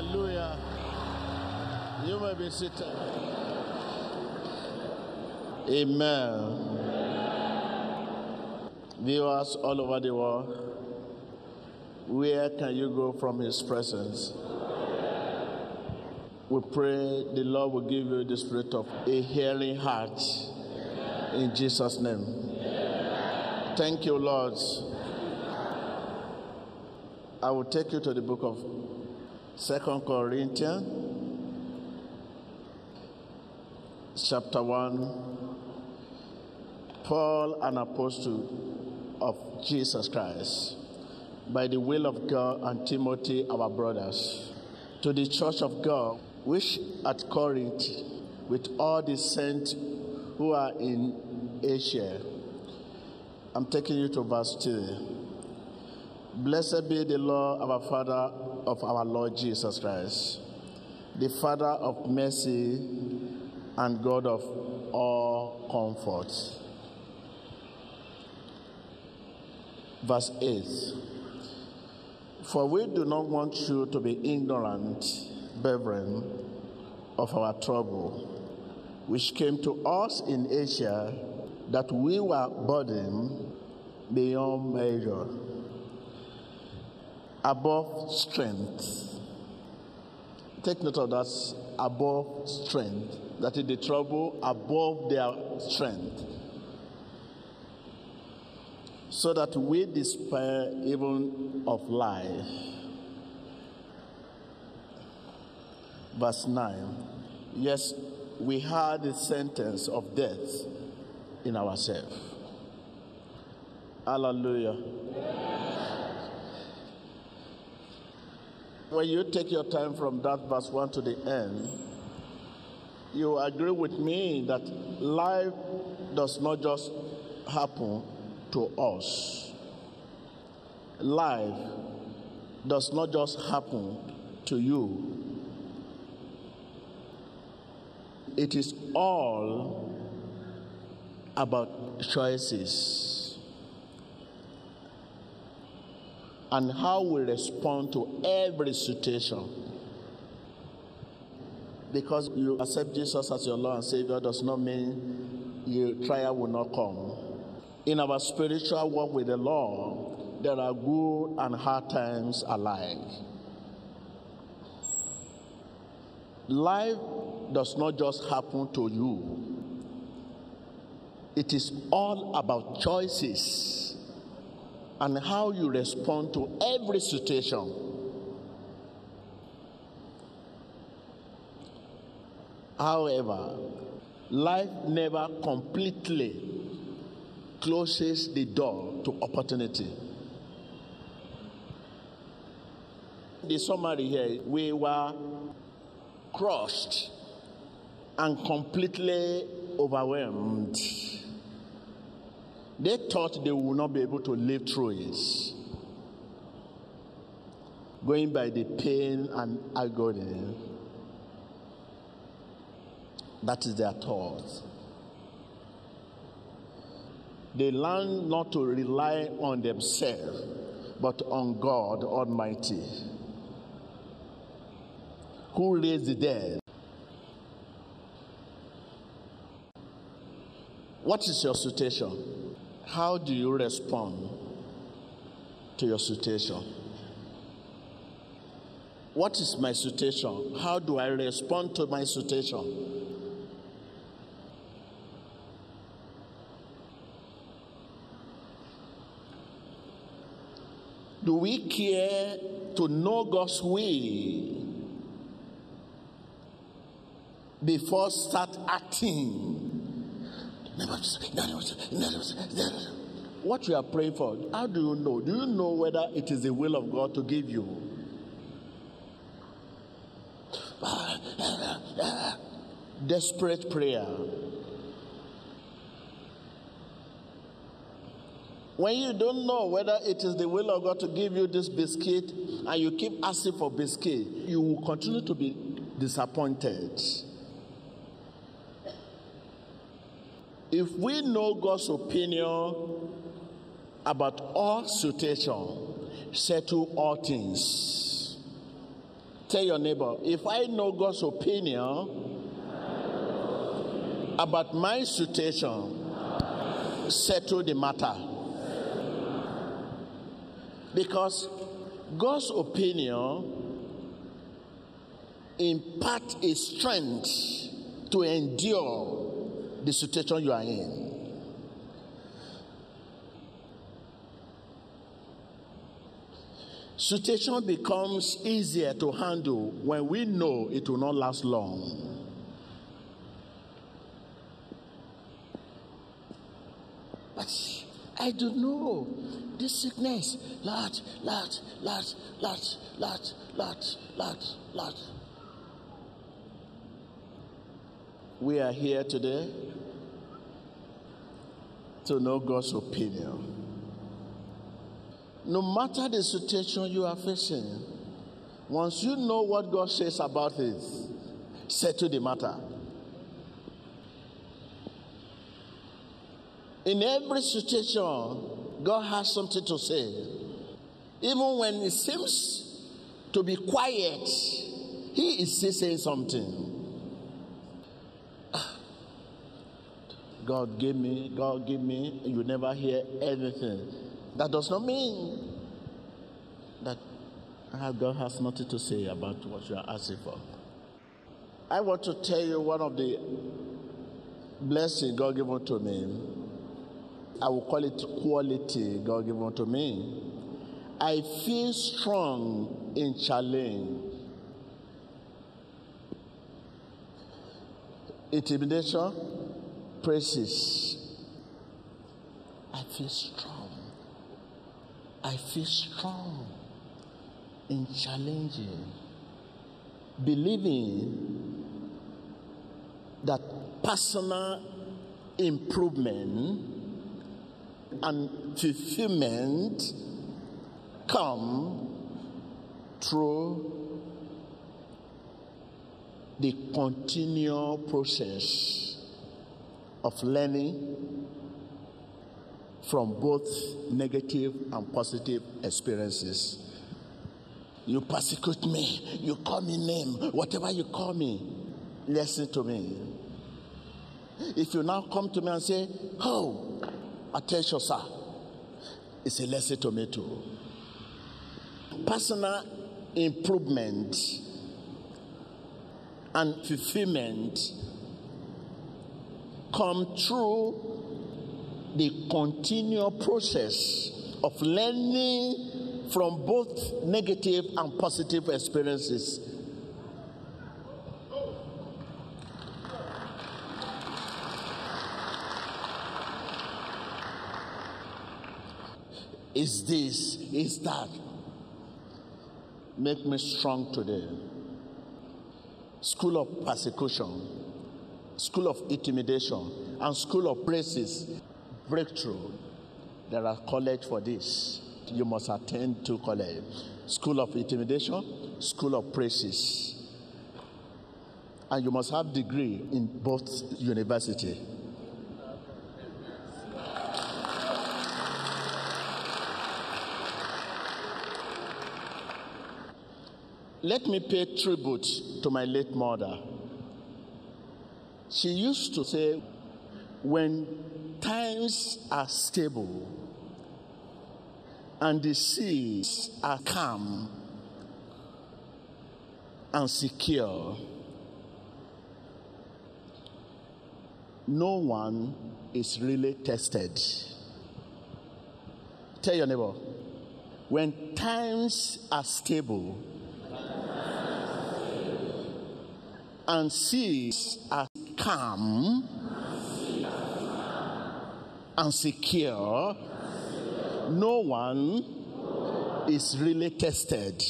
Hallelujah. You may be seated. Amen. Viewers all over the world, where can you go from His presence? We pray the Lord will give you the spirit of a healing heart in Jesus' name. Thank you, Lord. I will take you to the book of Second Corinthians, chapter 1. Paul, an apostle of Jesus Christ, by the will of God, and Timothy, our brothers, to the church of God, which at Corinth, with all the saints who are in Asia. I'm taking you to verse 2. Blessed be the Lord, our Father of our Lord Jesus Christ, the Father of mercy and God of all comfort. Verse 8 For we do not want you to be ignorant, brethren, of our trouble, which came to us in Asia, that we were burdened beyond measure, above strength. Take note of that above strength, that is the trouble above their strength so that we despair even of life. Verse 9 Yes, we had the sentence of death in ourselves. Hallelujah. When you take your time from that verse 1 to the end, you agree with me that life does not just happen to us. Life does not just happen to you, it is all about choices and how we respond to every situation. Because you accept Jesus as your Lord and Savior does not mean your trial will not come in our spiritual walk with the Lord, there are good and hard times alike. Life does not just happen to you, it is all about choices and how you respond to every situation. However, life never completely closes the door to opportunity. The summary here we were crushed and completely overwhelmed. They thought they would not be able to live through it. Going by the pain and agony. That is their thought they learn not to rely on themselves, but on God Almighty, who raised the dead. What is your situation? How do you respond to your situation? What is my situation? How do I respond to my situation? Do we care to know God's will before start acting? What you are praying for, how do you know? Do you know whether it is the will of God to give you? Desperate prayer. When you don't know whether it is the will of God to give you this biscuit and you keep asking for biscuit, you will continue to be disappointed. If we know God's opinion about all situation, settle all things. Tell your neighbor, if I know God's opinion about my situation, settle the matter. Because God's opinion impart a strength to endure the situation you are in. Situation becomes easier to handle when we know it will not last long. But I don't know. This sickness, lot, lot, lot, lot, lot, lot, lot, lot. We are here today to know God's opinion. No matter the situation you are facing, once you know what God says about it, settle the matter. In every situation, God has something to say. Even when it seems to be quiet, He is still saying something. God give me, God give me, you never hear anything. That does not mean that God has nothing to say about what you are asking for. I want to tell you one of the blessings God given to me. I will call it quality God given to me. I feel strong in challenge. Intimidation, praises. I feel strong. I feel strong in challenging, believing that personal improvement and fulfillment come through the continual process of learning from both negative and positive experiences. You persecute me, you call me name, whatever you call me, listen to me. If you now come to me and say, Oh, attention, sir, it's a lesson to me too. Personal improvement and fulfillment come through the continual process of learning from both negative and positive experiences. Is this, is that? Make me strong today. School of persecution, school of intimidation, and school of praises breakthrough, there are college for this. You must attend to college. School of intimidation, school of praises. And you must have degree in both university. Let me pay tribute to my late mother. She used to say, when times are stable and the seas are calm and secure, no one is really tested. Tell your neighbor, when times are stable and seas are calm, and secure, no one is really tested.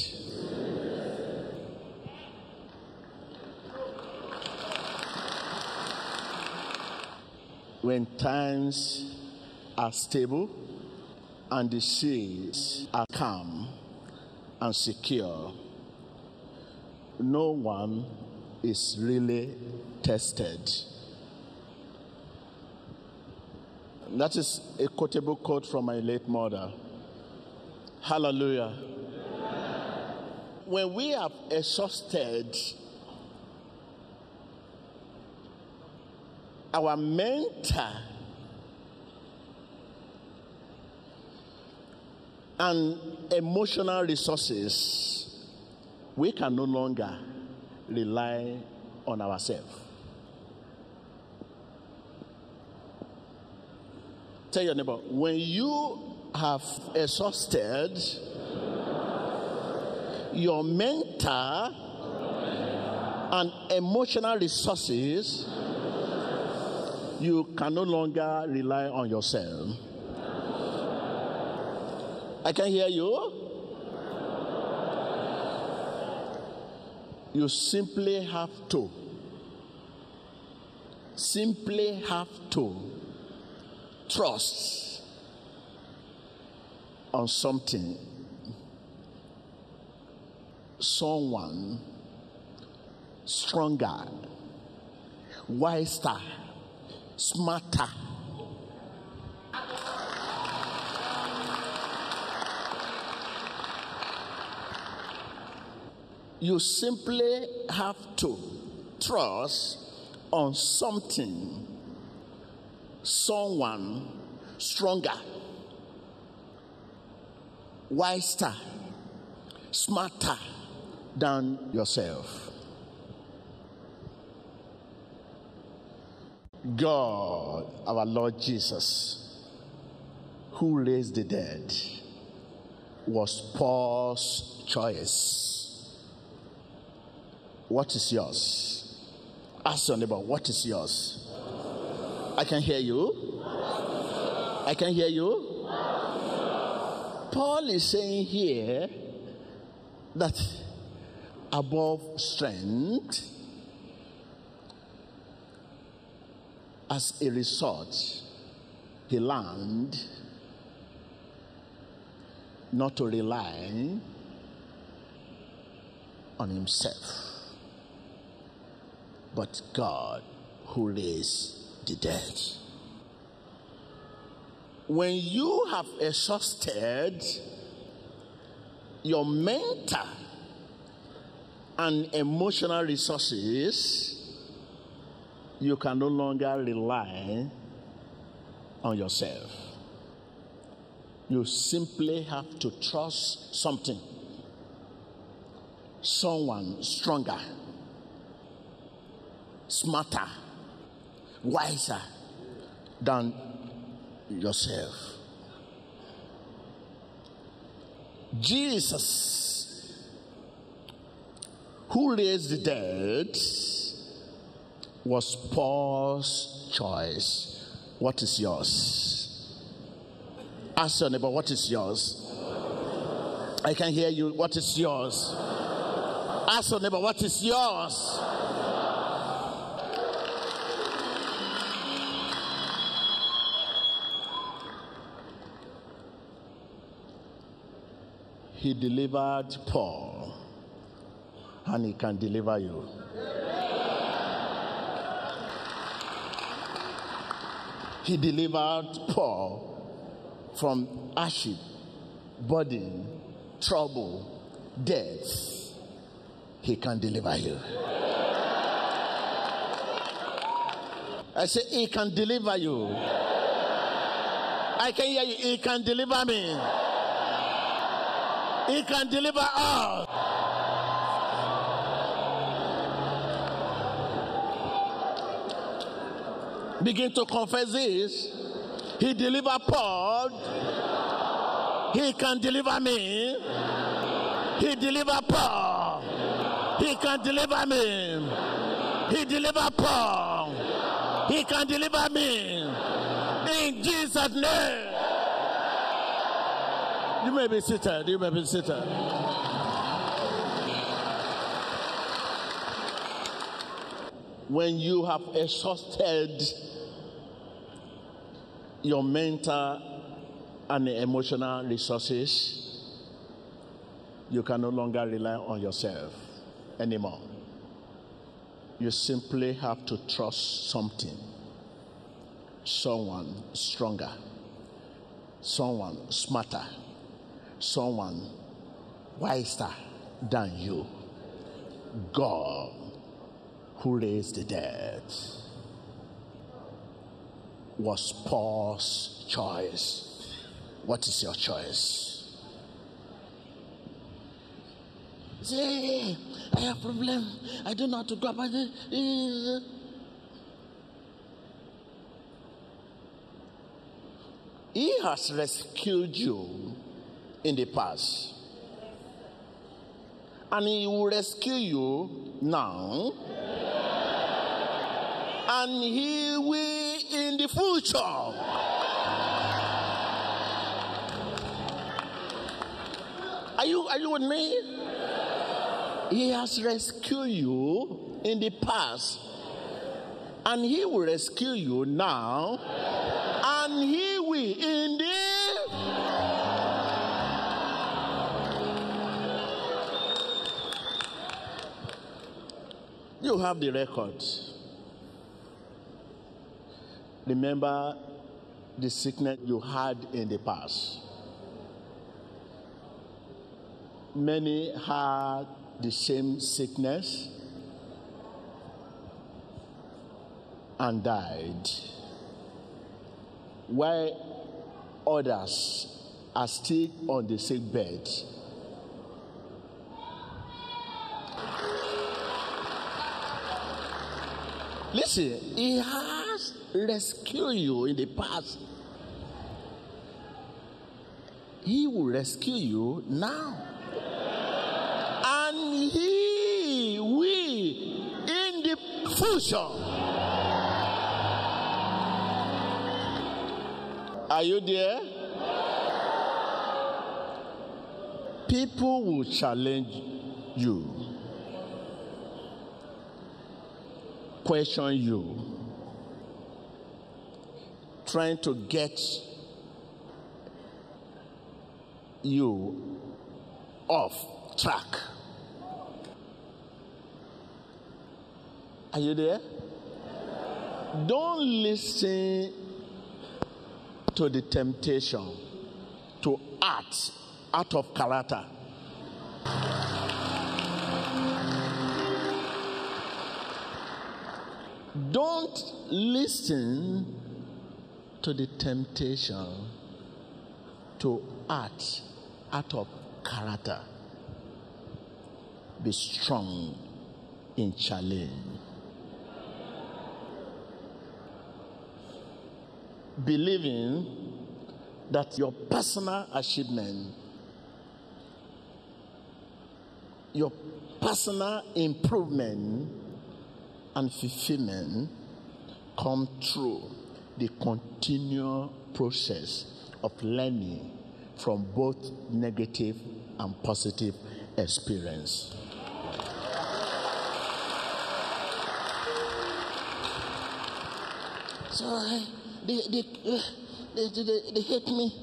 When times are stable and the seas are calm and secure, no one is really tested. That is a quotable quote from my late mother. Hallelujah. when we have exhausted our mental and emotional resources, we can no longer rely on ourselves. Tell your neighbor, when you have exhausted your mental and emotional resources, you can no longer rely on yourself. I can hear you. You simply have to. Simply have to trust on something, someone stronger, wiser, smarter. You simply have to trust on something, someone stronger, wiser, smarter than yourself. God, our Lord Jesus, who raised the dead, was Paul's choice. What is yours? Ask your neighbor, what is yours? I can hear you. I can hear you. Paul is saying here that above strength, as a result, he learned not to rely on himself, but God who raised the dead. When you have exhausted your mental and emotional resources, you can no longer rely on yourself. You simply have to trust something, someone stronger, smarter, wiser than yourself. Jesus, who raised the dead, was Paul's choice. What is yours? Ask your neighbor, what is yours? I can hear you. What is yours? Ask your neighbor, what is yours? He delivered Paul, and he can deliver you. He delivered Paul from hardship, burden, trouble, death. He can deliver you. I say, He can deliver you. I can hear you. He can deliver me. He can deliver us. Begin to confess this. He delivered Paul. He can deliver me. He delivered Paul. He can deliver me. He delivered Paul. He can deliver me. In Jesus' name. You may be seated. You may be seated. When you have exhausted your mental and emotional resources, you can no longer rely on yourself anymore. You simply have to trust something, someone stronger, someone smarter, someone wiser than you. God who raised the dead was Paul's choice. What is your choice? Say, I have problem. I don't know how to about it. He has rescued you in the past. And he will rescue you now. And he will in the future. Are you, are you with me? He has rescued you in the past. And he will rescue you now. You have the record. Remember the sickness you had in the past. Many had the same sickness and died, while others are still on the sick bed. Listen, He has rescued you in the past. He will rescue you now. And He will in the future. Are you there? People will challenge you. Question you, trying to get you off track. Are you there? Don't listen to the temptation to act out of character. Don't listen to the temptation to act out of character. Be strong in challenge. Believing that your personal achievement, your personal improvement and fulfillment come through the continual process of learning from both negative and positive experience. So uh, they, they, uh, they, they, they, hate me.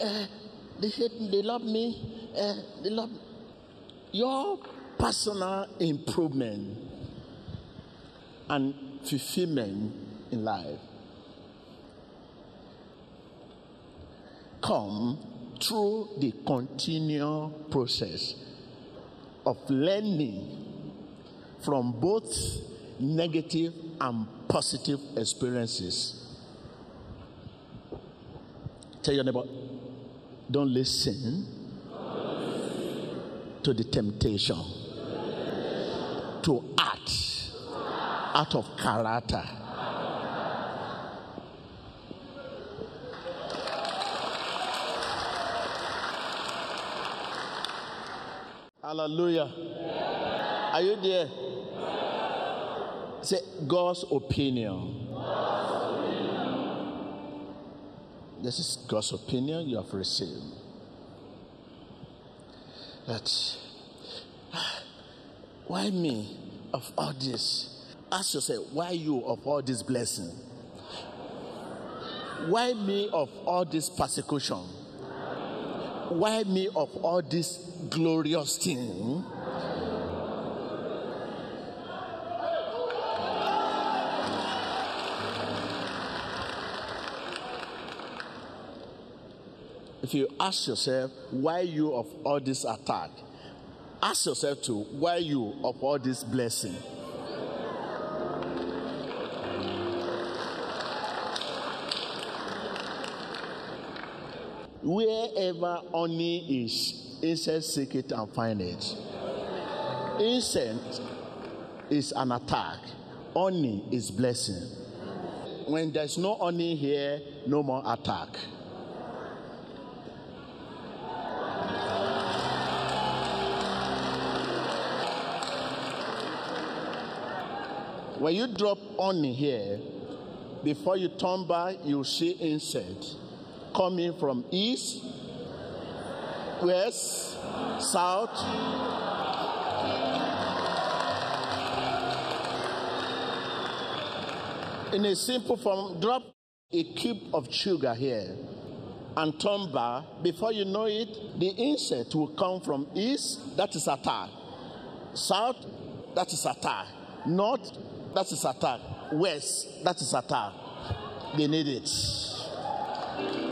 Uh, they hate me. They love me. Uh, they love your personal improvement and fulfillment in life come through the continual process of learning from both negative and positive experiences. Tell your neighbor, don't listen to the temptation to out of character. Hallelujah. Are you there? Say God's opinion. This is God's opinion you have received. That why me of all this? Ask yourself, why you of all this blessing? Why me of all this persecution? Why me of all this glorious thing? If you ask yourself, why you of all this attack? Ask yourself too, why you of all this blessing? Wherever honey is, insect seek it and find it. Insect is an attack. Honey is blessing. When there's no honey here, no more attack. When you drop honey here, before you turn back, you see insect coming from east, west, south. In a simple form, drop a cube of sugar here and turn back. Before you know it, the insect will come from east, that is attack. South, that is attack. North, that is attack. West, that is attack. They need it.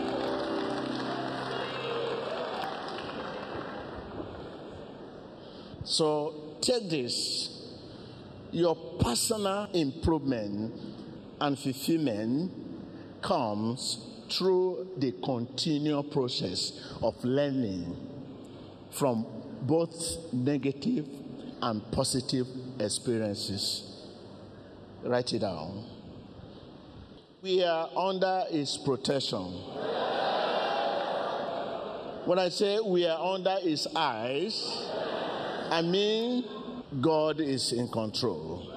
So take this. Your personal improvement and fulfillment comes through the continual process of learning from both negative and positive experiences. Write it down. We are under His protection. When I say we are under His eyes, I mean God is in control.